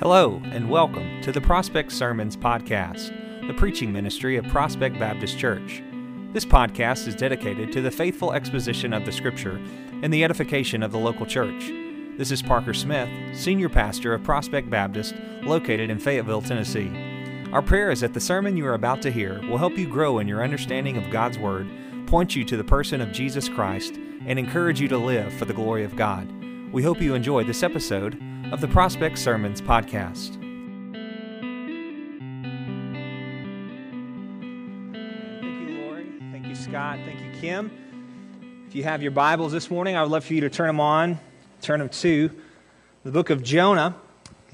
Hello, and welcome to the Prospect Sermons Podcast, the preaching ministry of Prospect Baptist Church. This podcast is dedicated to the faithful exposition of the Scripture and the edification of the local church. This is Parker Smith, Senior Pastor of Prospect Baptist, located in Fayetteville, Tennessee. Our prayer is that the sermon you are about to hear will help you grow in your understanding of God's Word, point you to the person of Jesus Christ, and encourage you to live for the glory of God. We hope you enjoy this episode of the Prospect Sermons podcast. Thank you, Lori. Thank you, Scott. Thank you, Kim. If you have your Bibles this morning, I would love for you to turn them on, turn them to the book of Jonah.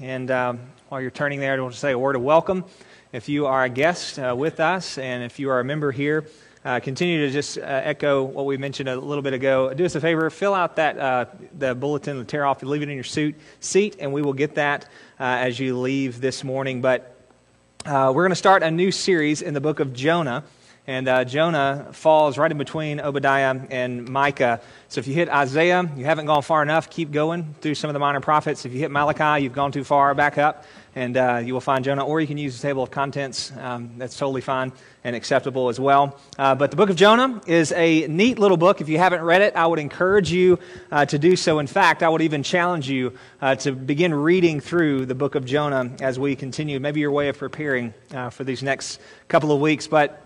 And um, while you're turning there, I want to say a word of welcome. If you are a guest uh, with us, and if you are a member here, uh, continue to just uh, echo what we mentioned a little bit ago. Do us a favor, fill out that uh, the bulletin, the tear off, leave it in your suit, seat, and we will get that uh, as you leave this morning. But uh, we're going to start a new series in the book of Jonah. And uh, Jonah falls right in between Obadiah and Micah. So if you hit Isaiah, you haven't gone far enough, keep going through some of the minor prophets. If you hit Malachi, you've gone too far, back up, and uh, you will find Jonah. Or you can use the table of contents. Um, that's totally fine and acceptable as well. Uh, but the book of Jonah is a neat little book. If you haven't read it, I would encourage you uh, to do so. In fact, I would even challenge you uh, to begin reading through the book of Jonah as we continue. Maybe your way of preparing uh, for these next couple of weeks. But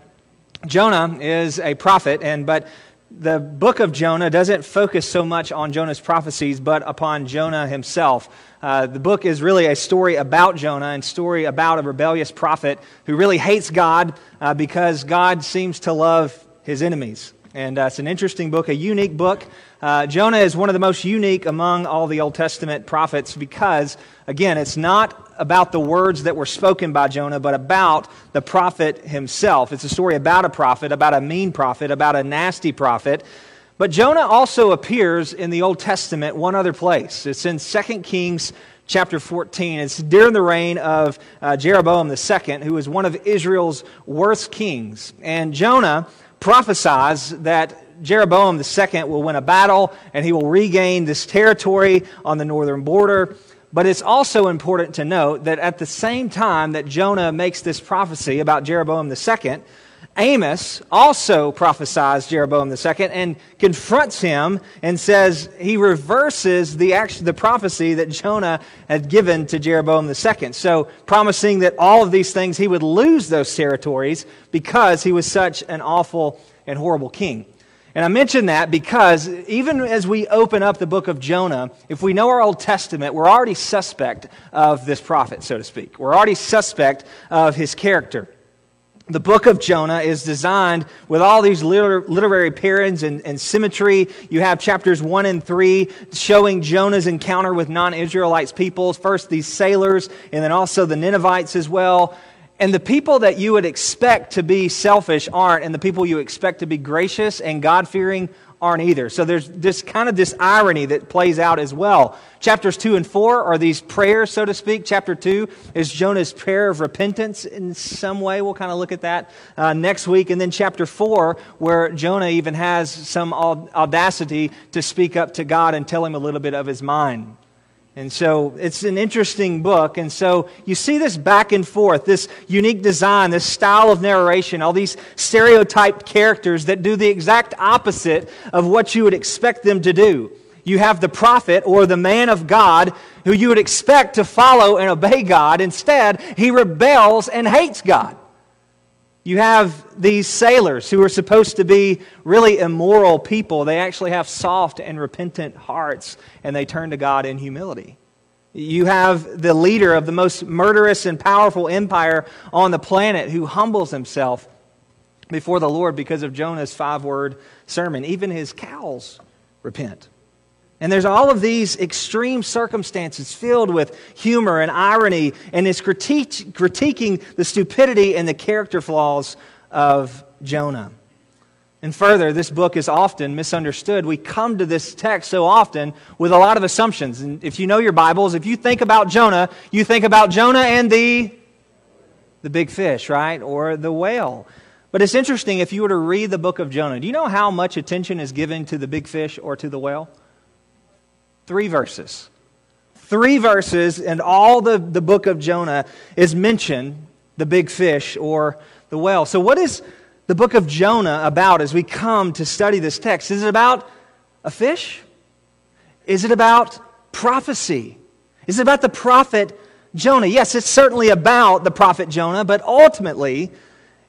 Jonah is a prophet, and but the book of Jonah doesn't focus so much on Jonah's prophecies, but upon Jonah himself. Uh, the book is really a story about Jonah and story about a rebellious prophet who really hates God uh, because God seems to love his enemies. And uh, it's an interesting book, a unique book. Uh, Jonah is one of the most unique among all the Old Testament prophets because, again, it's not about the words that were spoken by Jonah, but about the prophet himself. It's a story about a prophet, about a mean prophet, about a nasty prophet. But Jonah also appears in the Old Testament one other place. It's in 2 Kings chapter 14. It's during the reign of uh, Jeroboam II, who was one of Israel's worst kings. And Jonah prophesies that Jeroboam II will win a battle and he will regain this territory on the northern border. But it's also important to note that at the same time that Jonah makes this prophecy about Jeroboam II, Amos also prophesies Jeroboam II and confronts him and says he reverses the, action, the prophecy that Jonah had given to Jeroboam II. So, promising that all of these things he would lose those territories because he was such an awful and horrible king. And I mention that because even as we open up the book of Jonah, if we know our Old Testament, we're already suspect of this prophet, so to speak. We're already suspect of his character. The book of Jonah is designed with all these literary periods and, and, symmetry. You have chapters 1 and 3 showing Jonah's encounter with non Israelites peoples. First, these sailors, and then also the Ninevites as well. And the people that you would expect to be selfish aren't, and the people you expect to be gracious and God fearing aren't either. So there's this kind of this irony that plays out as well. Chapters 2 and 4 are these prayers, so to speak. Chapter 2 is Jonah's prayer of repentance in some way. We'll kind of look at that uh, next week. And then chapter 4, where Jonah even has some audacity to speak up to God and tell him a little bit of his mind. And so it's an interesting book. And so you see this back and forth, this unique design, this style of narration, all these stereotyped characters that do the exact opposite of what you would expect them to do. You have the prophet or the man of God who you would expect to follow and obey God. Instead, he rebels and hates God. You have these sailors who are supposed to be really immoral people. They actually have soft and repentant hearts, and they turn to God in humility. You have the leader of the most murderous and powerful empire on the planet who humbles himself before the Lord because of Jonah's five word sermon. Even his cows repent. And there's all of these extreme circumstances filled with humor and irony, and it's critique, critiquing the stupidity and the character flaws of Jonah. And further, this book is often misunderstood. We come to this text so often with a lot of assumptions. And if you know your Bibles, if you think about Jonah, you think about Jonah and the, the big fish, right? Or the whale. But it's interesting if you were to read the book of Jonah. Do you know how much attention is given to the big fish or to the whale? Three verses. three verses and all the, the book of Jonah is mentioned the big fish or the whale. So, what is the book of Jonah about as we come to study this text? Is it about a fish? Is it about prophecy? Is it about the prophet Jonah? Yes, it's certainly about the prophet Jonah, but ultimately,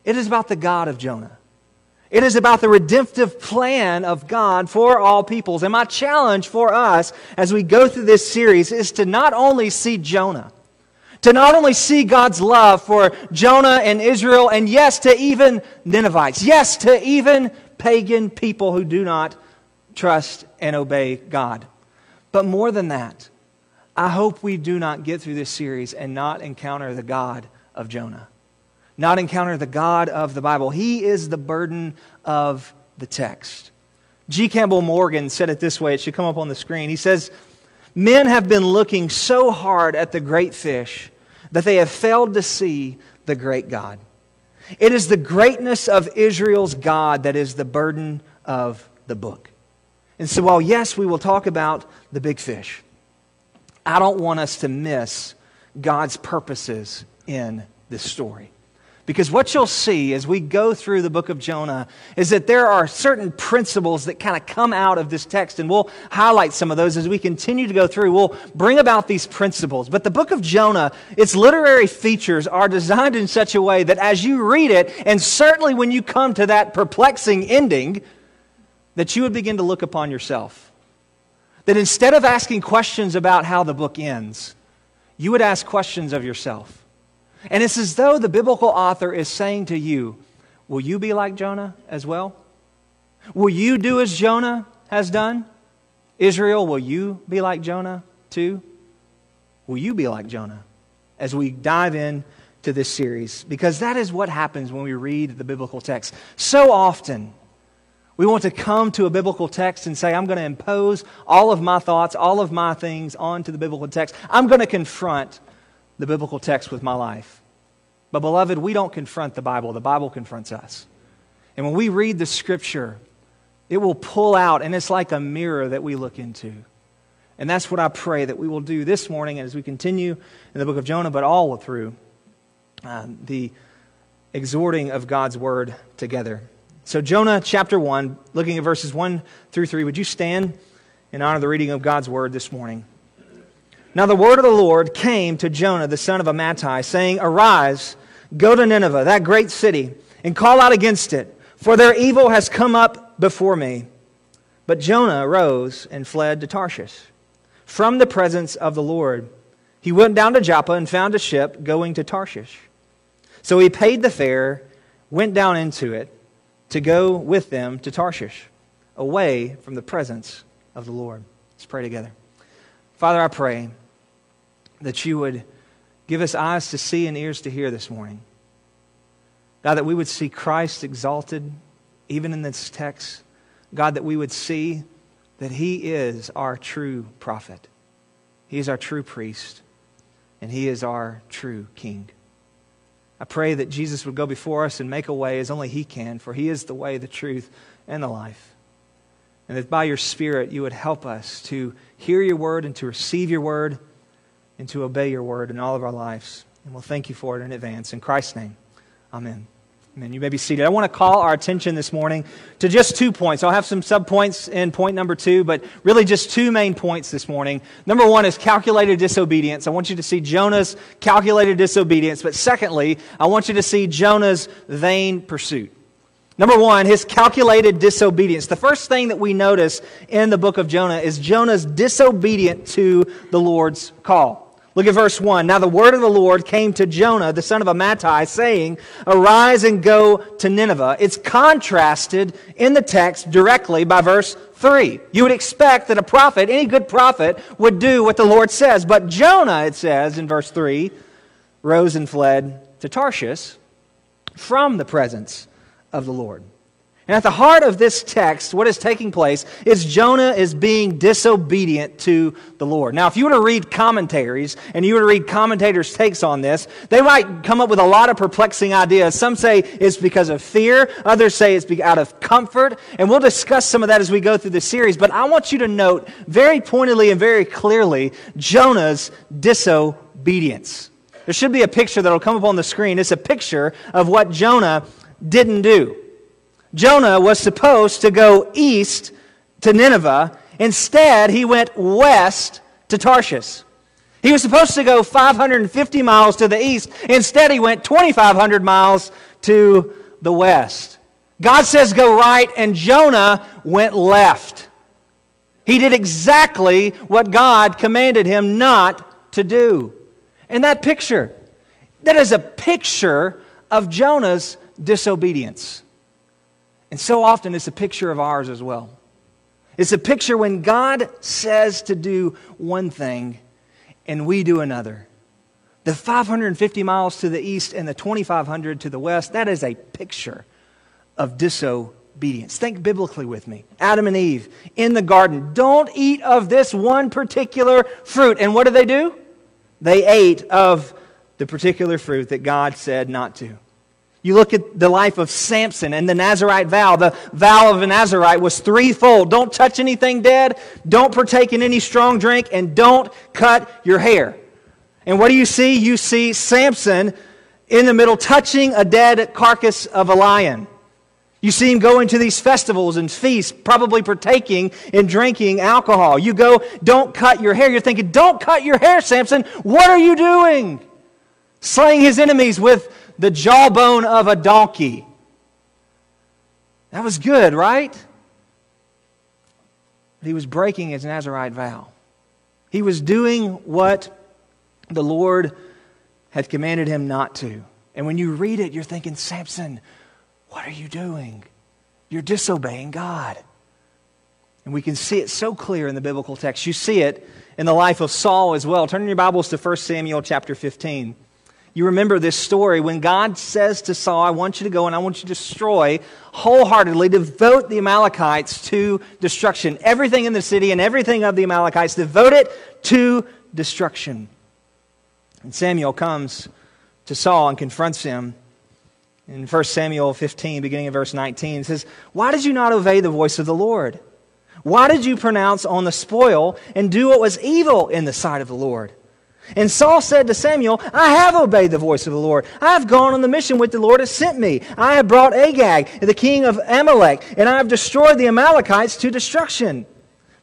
it is about the God of Jonah. It is about the redemptive plan of God for all peoples. And my challenge for us as we go through this series is to not only see Jonah, to not only see God's love for Jonah and Israel, and yes, to even Ninevites, yes, to even pagan people who do not trust and obey God. But more than that, I hope we do not get through this series and not encounter the God of Jonah not encounter the God of the Bible. He is the burden of the text. G. Campbell Morgan said it this way. It should come up on the screen. He says, Men have been looking so hard at the great fish that they have failed to see the great God. It is the greatness of Israel's God that is the burden of the book. And so, while yes, we will talk about the big fish, I don't want us to miss God's purposes in this story. Because what you'll see as we go through the book of Jonah is that there are certain principles that kind of come out of this text, and we'll highlight some of those as we continue to go through. We'll bring about these principles. But the book of Jonah, its literary features are designed in such a way that as you read it, and certainly when you come to that perplexing ending, that you would begin to look upon yourself. That instead of asking questions about how the book ends, you would ask questions of yourself. And it's as though the biblical author is saying to you, Will you be like Jonah as well? Will you do as Jonah has done? Israel, will you be like Jonah too? Will you be like Jonah as we dive in to this series? Because that is what happens when we read the biblical text. So often, we want to come to a biblical text and say, I'm going to impose all of my thoughts, all of my things onto the biblical text. I'm going to confront the biblical text with my life. But, beloved, we don't confront the Bible, the Bible confronts us. And when we read the scripture, it will pull out, and it's like a mirror that we look into. And that's what I pray that we will do this morning as we continue in the book of Jonah, but all through uh, the exhorting of God's word together. So, Jonah chapter 1, looking at verses 1 through 3, would you stand in honor of the reading of God's word this morning? Now the word of the Lord came to Jonah, the son of Amittai, saying, Arise, go to Nineveh, that great city, and call out against it, for their evil has come up before me. But Jonah arose and fled to Tarshish from the presence of the Lord. He went down to Joppa and found a ship going to Tarshish. So he paid the fare, went down into it to go with them to Tarshish, away from the presence of the Lord. Let's pray together. Father, I pray that you would give us eyes to see and ears to hear this morning. God, that we would see Christ exalted even in this text. God, that we would see that He is our true prophet, He is our true priest, and He is our true King. I pray that Jesus would go before us and make a way as only He can, for He is the way, the truth, and the life. And that by your Spirit you would help us to hear your word and to receive your word and to obey your word in all of our lives. And we'll thank you for it in advance. In Christ's name, amen. Amen. You may be seated. I want to call our attention this morning to just two points. I'll have some subpoints in point number two, but really just two main points this morning. Number one is calculated disobedience. I want you to see Jonah's calculated disobedience. But secondly, I want you to see Jonah's vain pursuit. Number one, his calculated disobedience. The first thing that we notice in the book of Jonah is Jonah's disobedient to the Lord's call. Look at verse 1. Now the word of the Lord came to Jonah, the son of Amittai, saying, Arise and go to Nineveh. It's contrasted in the text directly by verse 3. You would expect that a prophet, any good prophet, would do what the Lord says. But Jonah, it says in verse 3, rose and fled to Tarshish from the presence of the Lord. And at the heart of this text, what is taking place is Jonah is being disobedient to the Lord. Now, if you were to read commentaries and you were to read commentators' takes on this, they might come up with a lot of perplexing ideas. Some say it's because of fear, others say it's out of comfort, and we'll discuss some of that as we go through the series. But I want you to note very pointedly and very clearly Jonah's disobedience. There should be a picture that will come up on the screen. It's a picture of what Jonah didn't do. Jonah was supposed to go east to Nineveh. Instead, he went west to Tarshish. He was supposed to go 550 miles to the east. Instead, he went 2,500 miles to the west. God says go right, and Jonah went left. He did exactly what God commanded him not to do. And that picture, that is a picture of Jonah's disobedience. And so often it's a picture of ours as well. It's a picture when God says to do one thing and we do another. The 550 miles to the east and the 2,500 to the west, that is a picture of disobedience. Think biblically with me. Adam and Eve in the garden, don't eat of this one particular fruit. And what did they do? They ate of the particular fruit that God said not to. You look at the life of Samson and the Nazarite vow. The vow of a Nazarite was threefold don't touch anything dead, don't partake in any strong drink, and don't cut your hair. And what do you see? You see Samson in the middle touching a dead carcass of a lion. You see him going to these festivals and feasts, probably partaking in drinking alcohol. You go, don't cut your hair. You're thinking, don't cut your hair, Samson. What are you doing? Slaying his enemies with the jawbone of a donkey. That was good, right? But he was breaking his Nazarite vow. He was doing what the Lord had commanded him not to. And when you read it, you're thinking, Samson, what are you doing? You're disobeying God. And we can see it so clear in the biblical text. You see it in the life of Saul as well. Turn your Bibles to 1 Samuel chapter 15. You remember this story when God says to Saul, I want you to go and I want you to destroy wholeheartedly, devote the Amalekites to destruction. Everything in the city and everything of the Amalekites, devote it to destruction. And Samuel comes to Saul and confronts him. In 1 Samuel 15, beginning of verse 19, says, Why did you not obey the voice of the Lord? Why did you pronounce on the spoil and do what was evil in the sight of the Lord? And Saul said to Samuel, I have obeyed the voice of the Lord. I have gone on the mission which the Lord has sent me. I have brought Agag, the king of Amalek, and I have destroyed the Amalekites to destruction.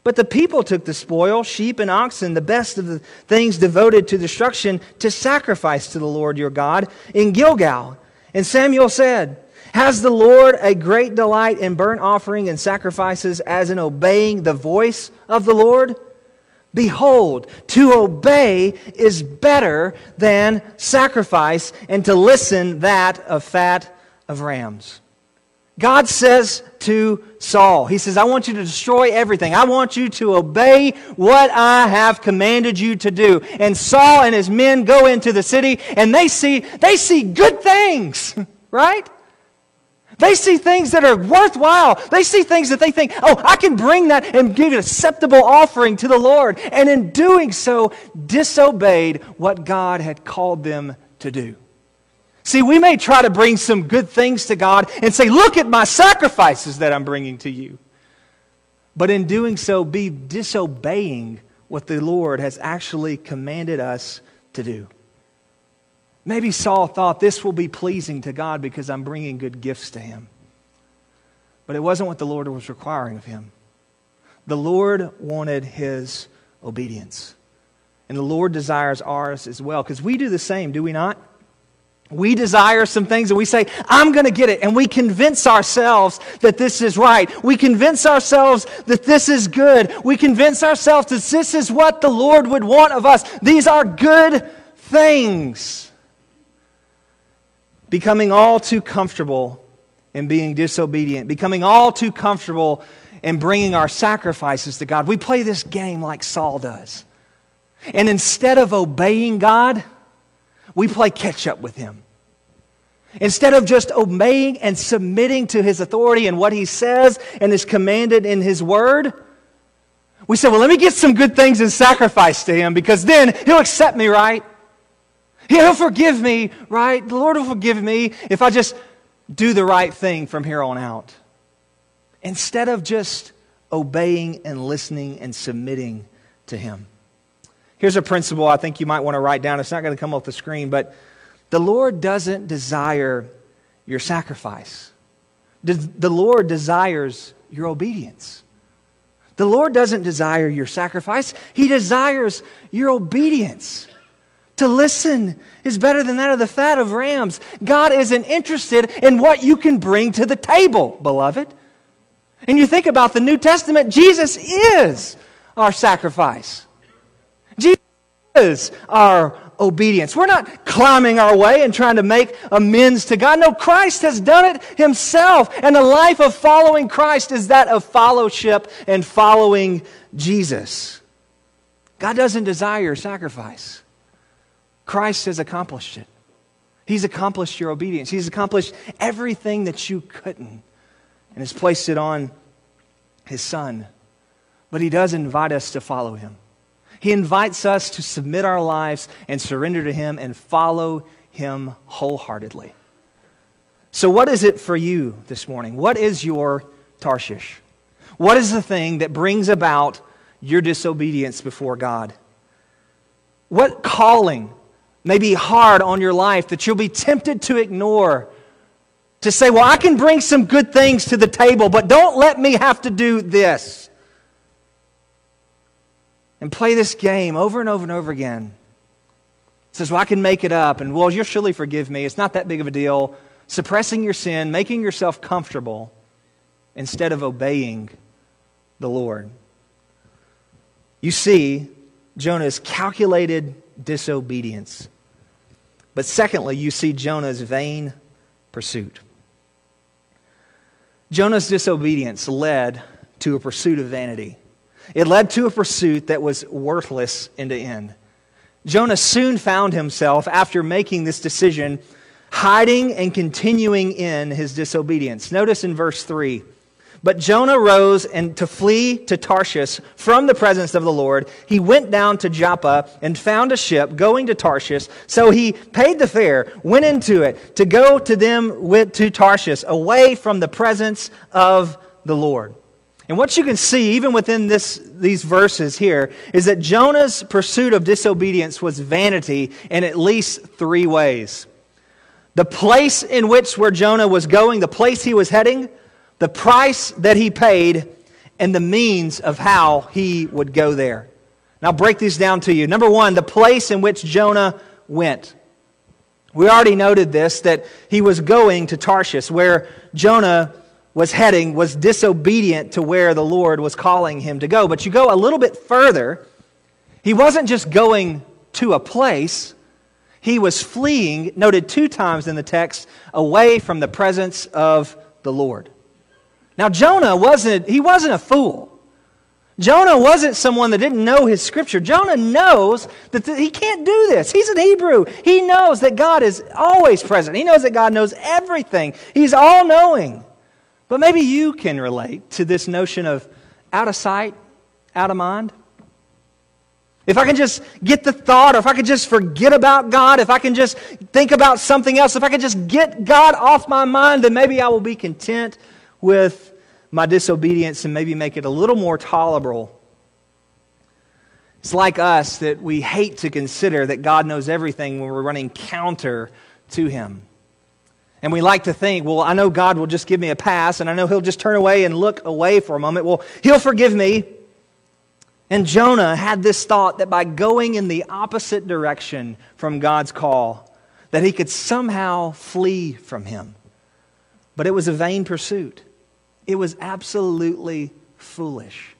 But the people took the spoil, sheep and oxen, the best of the things devoted to destruction, to sacrifice to the Lord your God in Gilgal. And Samuel said, Has the Lord a great delight in burnt offering and sacrifices as in obeying the voice of the Lord? Behold, to obey is better than sacrifice, and to listen that of fat of rams. God says to Saul, He says, I want you to destroy everything. I want you to obey what I have commanded you to do. And Saul and his men go into the city and they see, they see good things, right? They see things that are worthwhile. They see things that they think, oh, I can bring that and give an acceptable offering to the Lord. And in doing so, disobeyed what God had called them to do. See, we may try to bring some good things to God and say, look at my sacrifices that I'm bringing to you. But in doing so, be disobeying what the Lord has actually commanded us to do. Maybe Saul thought this will be pleasing to God because I'm bringing good gifts to him. But it wasn't what the Lord was requiring of him. The Lord wanted his obedience. And the Lord desires ours as well because we do the same, do we not? We desire some things and we say, I'm going to get it. And we convince ourselves that this is right. We convince ourselves that this is good. We convince ourselves that this is what the Lord would want of us. These are good things becoming all too comfortable in being disobedient, becoming all too comfortable in bringing our sacrifices to God. We play this game like Saul does. And instead of obeying God, we play catch up with Him. Instead of just obeying and submitting to his authority and what he says and is commanded in his word, we say, well, let me get some good things and sacrifice to him because then he'll accept me, right? He'll forgive me, right? The Lord will forgive me if I just do the right thing from here on out. Instead of just obeying and listening and submitting to him. Here's a principle I think you might want to write down. It's not going to come off the screen, but the Lord doesn't desire your sacrifice. The Lord desires your obedience. The Lord doesn't desire your sacrifice, He desires your obedience. To listen is better than that of the fat of rams. God isn't interested in what you can bring to the table, beloved. And you think about the New Testament, Jesus is our sacrifice. Jesus is our obedience. We're not climbing our way and trying to make amends to God. No, Christ has done it himself. And the life of following Christ is that of fellowship and following Jesus. God doesn't desire sacrifice. Christ has accomplished it. He's accomplished your obedience. He's accomplished everything that you couldn't and has placed it on his son. But he does invite us to follow him. He invites us to submit our lives and surrender to Him and follow Him wholeheartedly. So, what is it for you this morning? What is your Tarshish? What is the thing that brings about your disobedience before God? What calling may be hard on your life that you'll be tempted to ignore? To say, well, I can bring some good things to the table, but don't let me have to do this and play this game over and over and over again. says, Well, I can make it up, and well, you'll surely forgive me. It's not that big of a deal. Suppressing your sin, making yourself comfortable instead of obeying the Lord. You see Jonah's calculated disobedience. But secondly, you see Jonah's vain pursuit. Jonah's disobedience led to a pursuit of vanity. It led to a pursuit that was worthless in the end. Jonah soon found himself, after making this decision, hiding and continuing in his disobedience. Notice in verse 3 But Jonah rose and to flee to Tarshish from the presence of the Lord. He went down to Joppa and found a ship going to Tarshish. So he paid the fare, went into it to go to them with, to Tarshish, away from the presence of the Lord. And what you can see, even within this, these verses here, is that Jonah's pursuit of disobedience was vanity in at least three ways. The place in which where Jonah was going, the place he was heading, the price that he paid, and the means of how he would go there. Now, break these down to you. Number one, the place in which Jonah went. We already noted this that he was going to Tarshish, where Jonah was heading was disobedient to where the Lord was calling him to go. But you go a little bit further, he wasn't just going to a place, he was fleeing, noted two times in the text, away from the presence of the Lord. Now, Jonah wasn't, he wasn't a fool. Jonah wasn't someone that didn't know his scripture. Jonah knows that he can't do this. He's an Hebrew. He knows that God is always present. He knows that God knows everything. He's all knowing. But maybe you can relate to this notion of out of sight, out of mind. If I can just get the thought, or if I could just forget about God, if I can just think about something else, if I could just get God off my mind, then maybe I will be content with my disobedience and maybe make it a little more tolerable. It's like us that we hate to consider that God knows everything when we're running counter to Him. And we like to think, well, I know God will just give me a pass, and I know He'll just turn away and look away for a moment. Well, He'll forgive me. And Jonah had this thought that by going in the opposite direction from God's call, that he could somehow flee from Him. But it was a vain pursuit. It was absolutely foolish.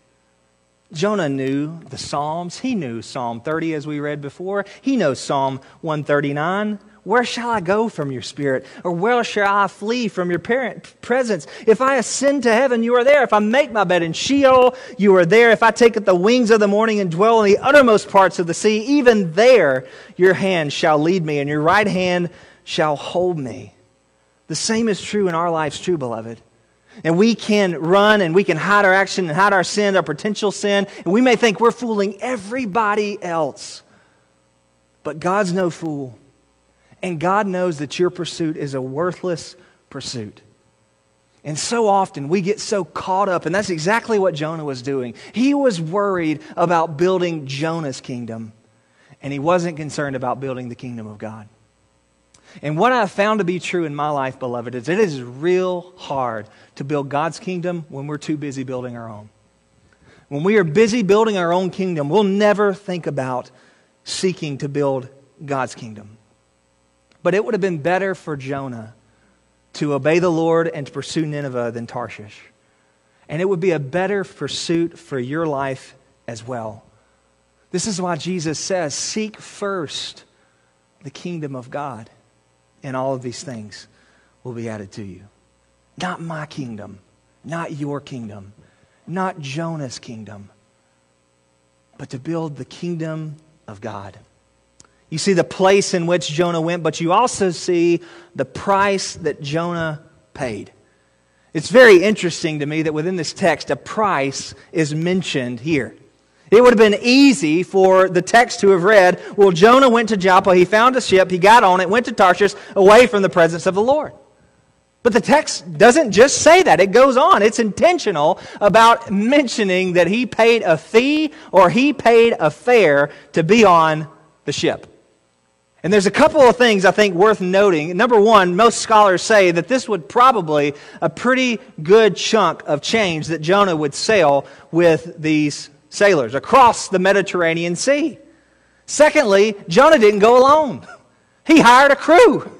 Jonah knew the Psalms. He knew Psalm 30, as we read before. He knows Psalm 139. Where shall I go from your spirit? Or where shall I flee from your parent presence? If I ascend to heaven, you are there. If I make my bed in Sheol, you are there. If I take up the wings of the morning and dwell in the uttermost parts of the sea, even there your hand shall lead me, and your right hand shall hold me. The same is true in our lives, too, beloved. And we can run and we can hide our action and hide our sin, our potential sin, and we may think we're fooling everybody else. But God's no fool. And God knows that your pursuit is a worthless pursuit. And so often we get so caught up, and that's exactly what Jonah was doing. He was worried about building Jonah's kingdom, and he wasn't concerned about building the kingdom of God. And what I've found to be true in my life, beloved, is it is real hard to build God's kingdom when we're too busy building our own. When we are busy building our own kingdom, we'll never think about seeking to build God's kingdom. But it would have been better for Jonah to obey the Lord and to pursue Nineveh than Tarshish. And it would be a better pursuit for your life as well. This is why Jesus says, Seek first the kingdom of God and all of these things will be added to you. Not my kingdom, not your kingdom, not Jonah's kingdom, but to build the kingdom of God. You see the place in which Jonah went, but you also see the price that Jonah paid. It's very interesting to me that within this text, a price is mentioned here. It would have been easy for the text to have read, well, Jonah went to Joppa, he found a ship, he got on it, went to Tarshish, away from the presence of the Lord. But the text doesn't just say that. It goes on. It's intentional about mentioning that he paid a fee or he paid a fare to be on the ship. And there's a couple of things I think worth noting. Number one, most scholars say that this would probably a pretty good chunk of change that Jonah would sail with these sailors across the Mediterranean Sea. Secondly, Jonah didn't go alone, he hired a crew.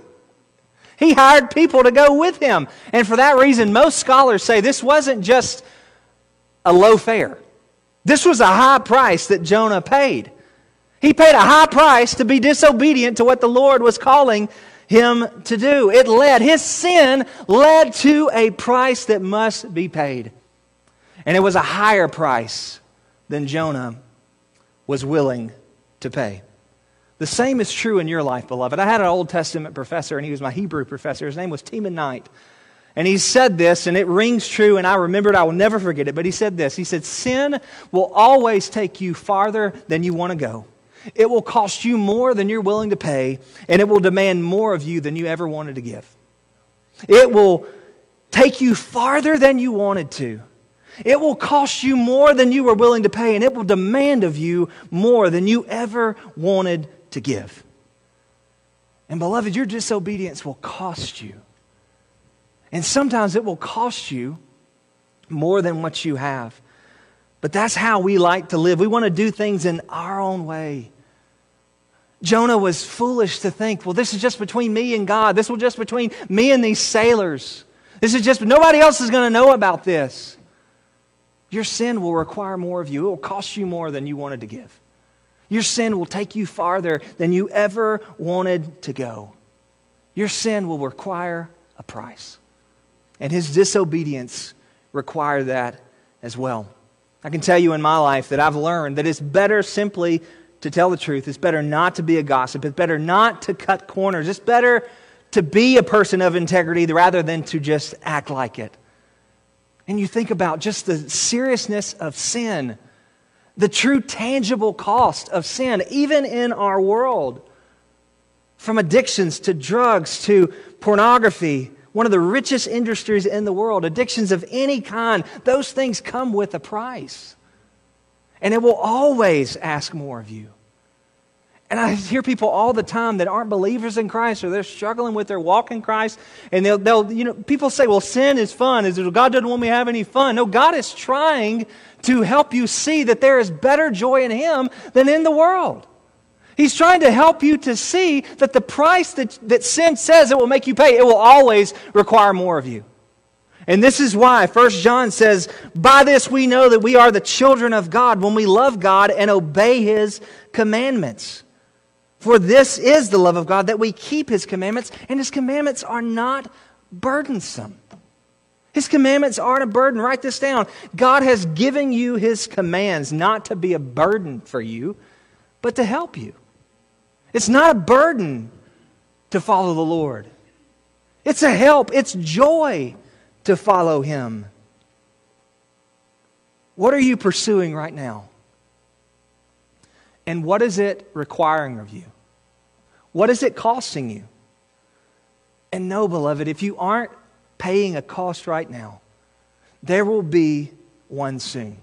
He hired people to go with him. And for that reason, most scholars say this wasn't just a low fare. This was a high price that Jonah paid. He paid a high price to be disobedient to what the Lord was calling him to do. It led, his sin led to a price that must be paid. And it was a higher price than Jonah was willing to pay. The same is true in your life, beloved. I had an Old Testament professor, and he was my Hebrew professor. His name was Teeman Knight. And he said this, and it rings true, and I remember it. I will never forget it. But he said this He said, Sin will always take you farther than you want to go. It will cost you more than you're willing to pay, and it will demand more of you than you ever wanted to give. It will take you farther than you wanted to. It will cost you more than you were willing to pay, and it will demand of you more than you ever wanted to give. And, beloved, your disobedience will cost you. And sometimes it will cost you more than what you have. But that's how we like to live. We want to do things in our own way. Jonah was foolish to think, well, this is just between me and God. This was just between me and these sailors. This is just, nobody else is going to know about this. Your sin will require more of you. It will cost you more than you wanted to give. Your sin will take you farther than you ever wanted to go. Your sin will require a price. And his disobedience required that as well. I can tell you in my life that I've learned that it's better simply to tell the truth. It's better not to be a gossip. It's better not to cut corners. It's better to be a person of integrity rather than to just act like it and you think about just the seriousness of sin, the true tangible cost of sin, even in our world, from addictions to drugs to pornography, one of the richest industries in the world, addictions of any kind, those things come with a price. And it will always ask more of you. And I hear people all the time that aren't believers in Christ or they're struggling with their walk in Christ. And they'll, they'll you know, people say, well, sin is fun. Is it, God doesn't want me to have any fun. No, God is trying to help you see that there is better joy in Him than in the world. He's trying to help you to see that the price that, that sin says it will make you pay, it will always require more of you. And this is why 1 John says, By this we know that we are the children of God when we love God and obey His commandments. For this is the love of God, that we keep his commandments, and his commandments are not burdensome. His commandments aren't a burden. Write this down. God has given you his commands not to be a burden for you, but to help you. It's not a burden to follow the Lord. It's a help, it's joy to follow Him. What are you pursuing right now? And what is it requiring of you? What is it costing you? And no, beloved, if you aren't paying a cost right now, there will be one soon.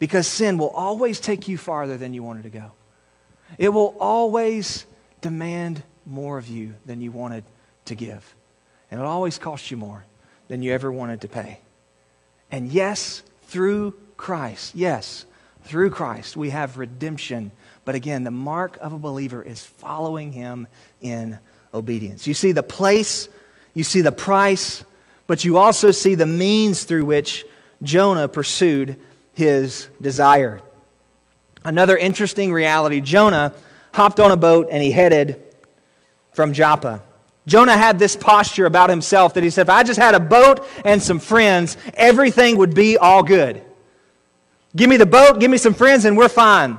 Because sin will always take you farther than you wanted to go. It will always demand more of you than you wanted to give. And it'll always cost you more than you ever wanted to pay. And yes, through Christ, yes, through Christ, we have redemption. But again, the mark of a believer is following him in obedience. You see the place, you see the price, but you also see the means through which Jonah pursued his desire. Another interesting reality Jonah hopped on a boat and he headed from Joppa. Jonah had this posture about himself that he said, If I just had a boat and some friends, everything would be all good. Give me the boat, give me some friends, and we're fine.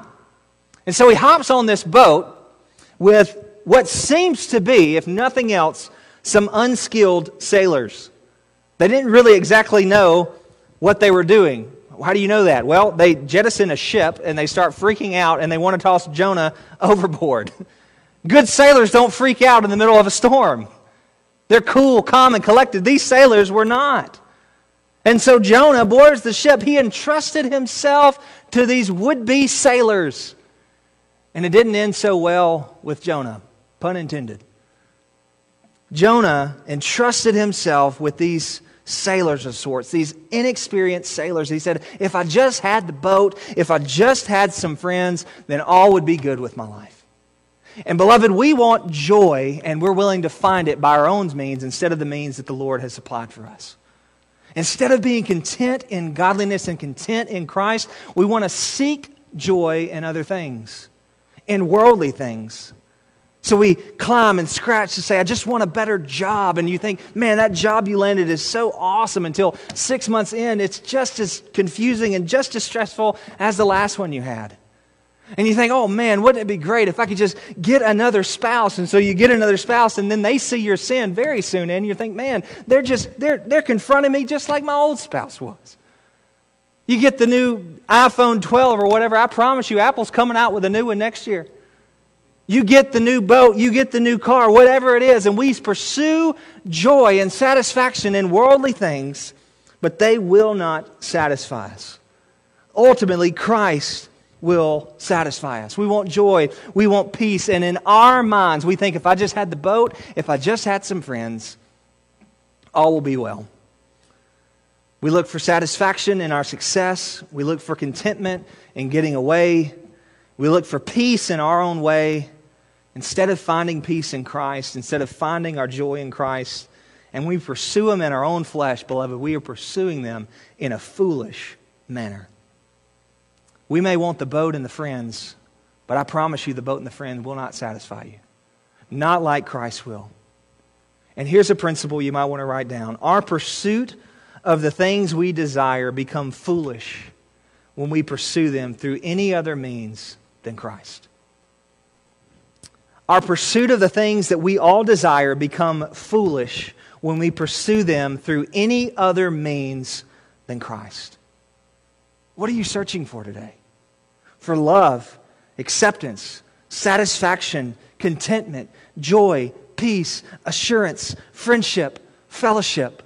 And so he hops on this boat with what seems to be, if nothing else, some unskilled sailors. They didn't really exactly know what they were doing. How do you know that? Well, they jettison a ship and they start freaking out and they want to toss Jonah overboard. Good sailors don't freak out in the middle of a storm. They're cool, calm, and collected. These sailors were not. And so Jonah boards the ship. He entrusted himself to these would be sailors. And it didn't end so well with Jonah, pun intended. Jonah entrusted himself with these sailors of sorts, these inexperienced sailors. He said, If I just had the boat, if I just had some friends, then all would be good with my life. And beloved, we want joy, and we're willing to find it by our own means instead of the means that the Lord has supplied for us. Instead of being content in godliness and content in Christ, we want to seek joy in other things, in worldly things. So we climb and scratch to say, I just want a better job. And you think, man, that job you landed is so awesome until six months in, it's just as confusing and just as stressful as the last one you had. And you think, oh man, wouldn't it be great if I could just get another spouse? And so you get another spouse, and then they see your sin very soon, and you think, man, they're just they're they're confronting me just like my old spouse was. You get the new iPhone 12 or whatever. I promise you, Apple's coming out with a new one next year. You get the new boat, you get the new car, whatever it is, and we pursue joy and satisfaction in worldly things, but they will not satisfy us. Ultimately, Christ will satisfy us. We want joy. We want peace. And in our minds, we think if I just had the boat, if I just had some friends, all will be well. We look for satisfaction in our success. We look for contentment in getting away. We look for peace in our own way. Instead of finding peace in Christ, instead of finding our joy in Christ, and we pursue them in our own flesh, beloved, we are pursuing them in a foolish manner. We may want the boat and the friends, but I promise you the boat and the friend will not satisfy you. Not like Christ will. And here's a principle you might want to write down. Our pursuit of the things we desire become foolish when we pursue them through any other means than Christ. Our pursuit of the things that we all desire become foolish when we pursue them through any other means than Christ. What are you searching for today? For love, acceptance, satisfaction, contentment, joy, peace, assurance, friendship, fellowship.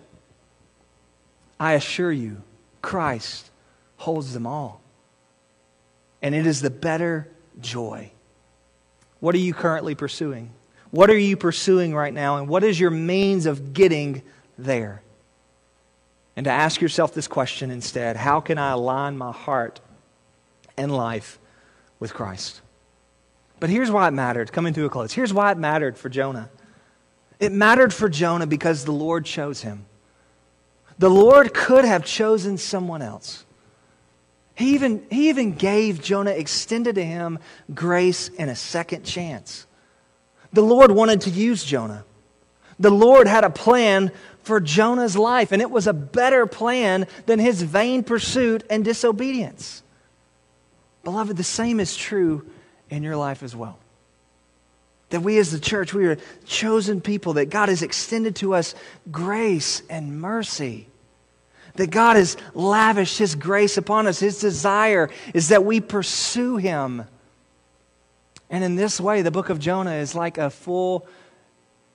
I assure you, Christ holds them all. And it is the better joy. What are you currently pursuing? What are you pursuing right now? And what is your means of getting there? And to ask yourself this question instead How can I align my heart and life with Christ. But here's why it mattered, coming to a close. Here's why it mattered for Jonah. It mattered for Jonah because the Lord chose him. The Lord could have chosen someone else. He even, he even gave Jonah, extended to him grace and a second chance. The Lord wanted to use Jonah. The Lord had a plan for Jonah's life, and it was a better plan than his vain pursuit and disobedience. Beloved, the same is true in your life as well. That we as the church, we are chosen people, that God has extended to us grace and mercy. That God has lavished His grace upon us. His desire is that we pursue Him. And in this way, the book of Jonah is like a full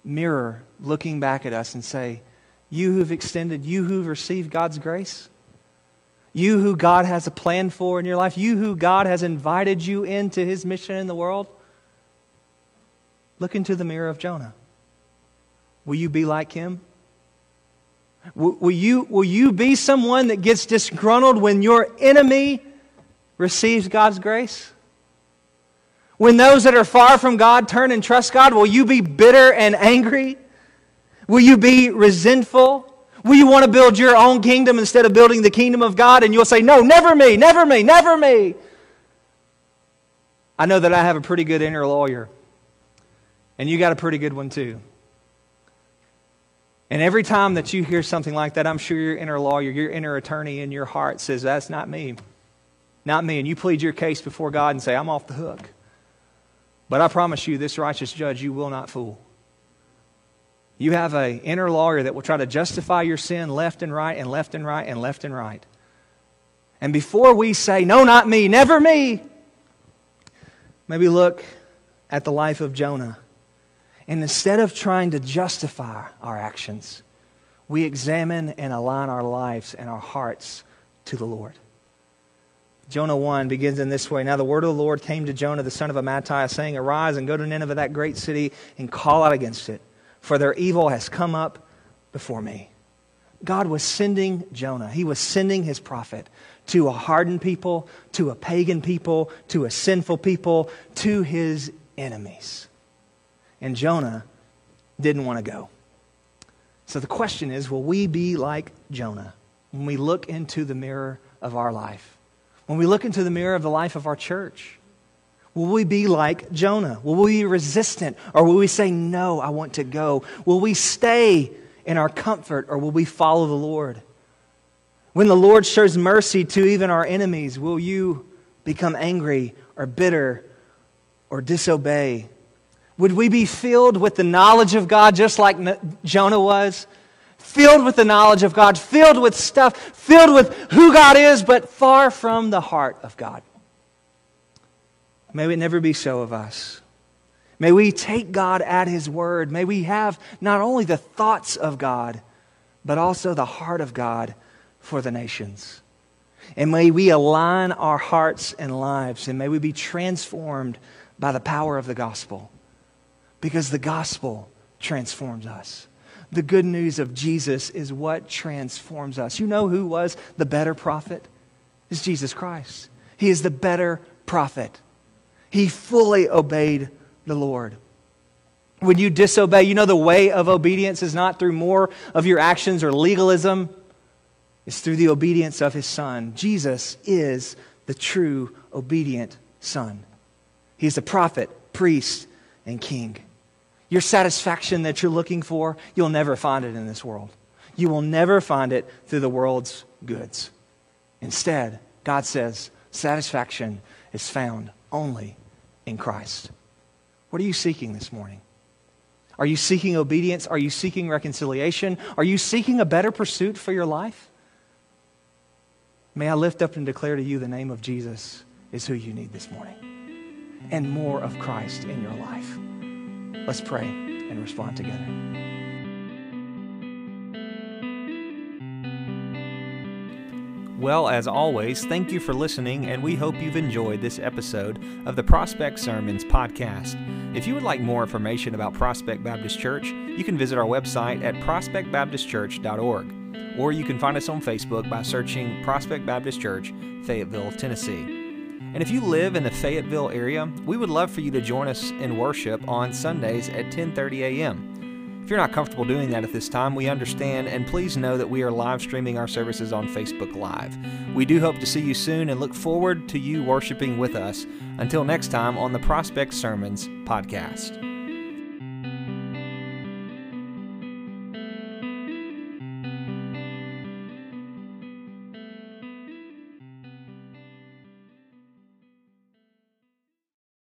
mirror looking back at us and say, You who've extended, you who've received God's grace, you who God has a plan for in your life, you who God has invited you into his mission in the world, look into the mirror of Jonah. Will you be like him? Will, you, will you be someone that gets disgruntled when your enemy receives God's grace? When those that are far from God turn and trust God, will you be bitter and angry? Will you be resentful? Will you want to build your own kingdom instead of building the kingdom of God? And you'll say, No, never me, never me, never me. I know that I have a pretty good inner lawyer, and you got a pretty good one too. And every time that you hear something like that, I'm sure your inner lawyer, your inner attorney in your heart says, That's not me. Not me. And you plead your case before God and say, I'm off the hook. But I promise you, this righteous judge, you will not fool. You have an inner lawyer that will try to justify your sin left and right and left and right and left and right. And before we say, no, not me, never me, maybe look at the life of Jonah. And instead of trying to justify our actions, we examine and align our lives and our hearts to the Lord. Jonah 1 begins in this way. Now the word of the Lord came to Jonah, the son of Amittai, saying, Arise and go to Nineveh, that great city, and call out against it for their evil has come up before me. God was sending Jonah, he was sending his prophet to a hardened people, to a pagan people, to a sinful people, to his enemies. And Jonah didn't want to go. So the question is will we be like Jonah when we look into the mirror of our life? When we look into the mirror of the life of our church? Will we be like Jonah? Will we be resistant? Or will we say, No, I want to go? Will we stay in our comfort or will we follow the Lord? When the Lord shows mercy to even our enemies, will you become angry or bitter or disobey? Would we be filled with the knowledge of God just like Jonah was? Filled with the knowledge of God, filled with stuff, filled with who God is, but far from the heart of God. May it never be so of us. May we take God at His word. May we have not only the thoughts of God, but also the heart of God for the nations. And may we align our hearts and lives, and may we be transformed by the power of the gospel. Because the gospel transforms us. The good news of Jesus is what transforms us. You know who was the better prophet? Is Jesus Christ. He is the better prophet. He fully obeyed the Lord. When you disobey, you know the way of obedience is not through more of your actions or legalism, it's through the obedience of his Son. Jesus is the true obedient Son. He's the prophet, priest, and king. Your satisfaction that you're looking for, you'll never find it in this world. You will never find it through the world's goods. Instead, God says satisfaction is found only in Christ. What are you seeking this morning? Are you seeking obedience? Are you seeking reconciliation? Are you seeking a better pursuit for your life? May I lift up and declare to you the name of Jesus is who you need this morning and more of Christ in your life. Let's pray and respond together. Well, as always, thank you for listening, and we hope you've enjoyed this episode of the Prospect Sermons podcast. If you would like more information about Prospect Baptist Church, you can visit our website at prospectbaptistchurch.org, or you can find us on Facebook by searching Prospect Baptist Church, Fayetteville, Tennessee. And if you live in the Fayetteville area, we would love for you to join us in worship on Sundays at 10:30 a.m. If you're not comfortable doing that at this time, we understand, and please know that we are live streaming our services on Facebook Live. We do hope to see you soon and look forward to you worshiping with us. Until next time on the Prospect Sermons podcast.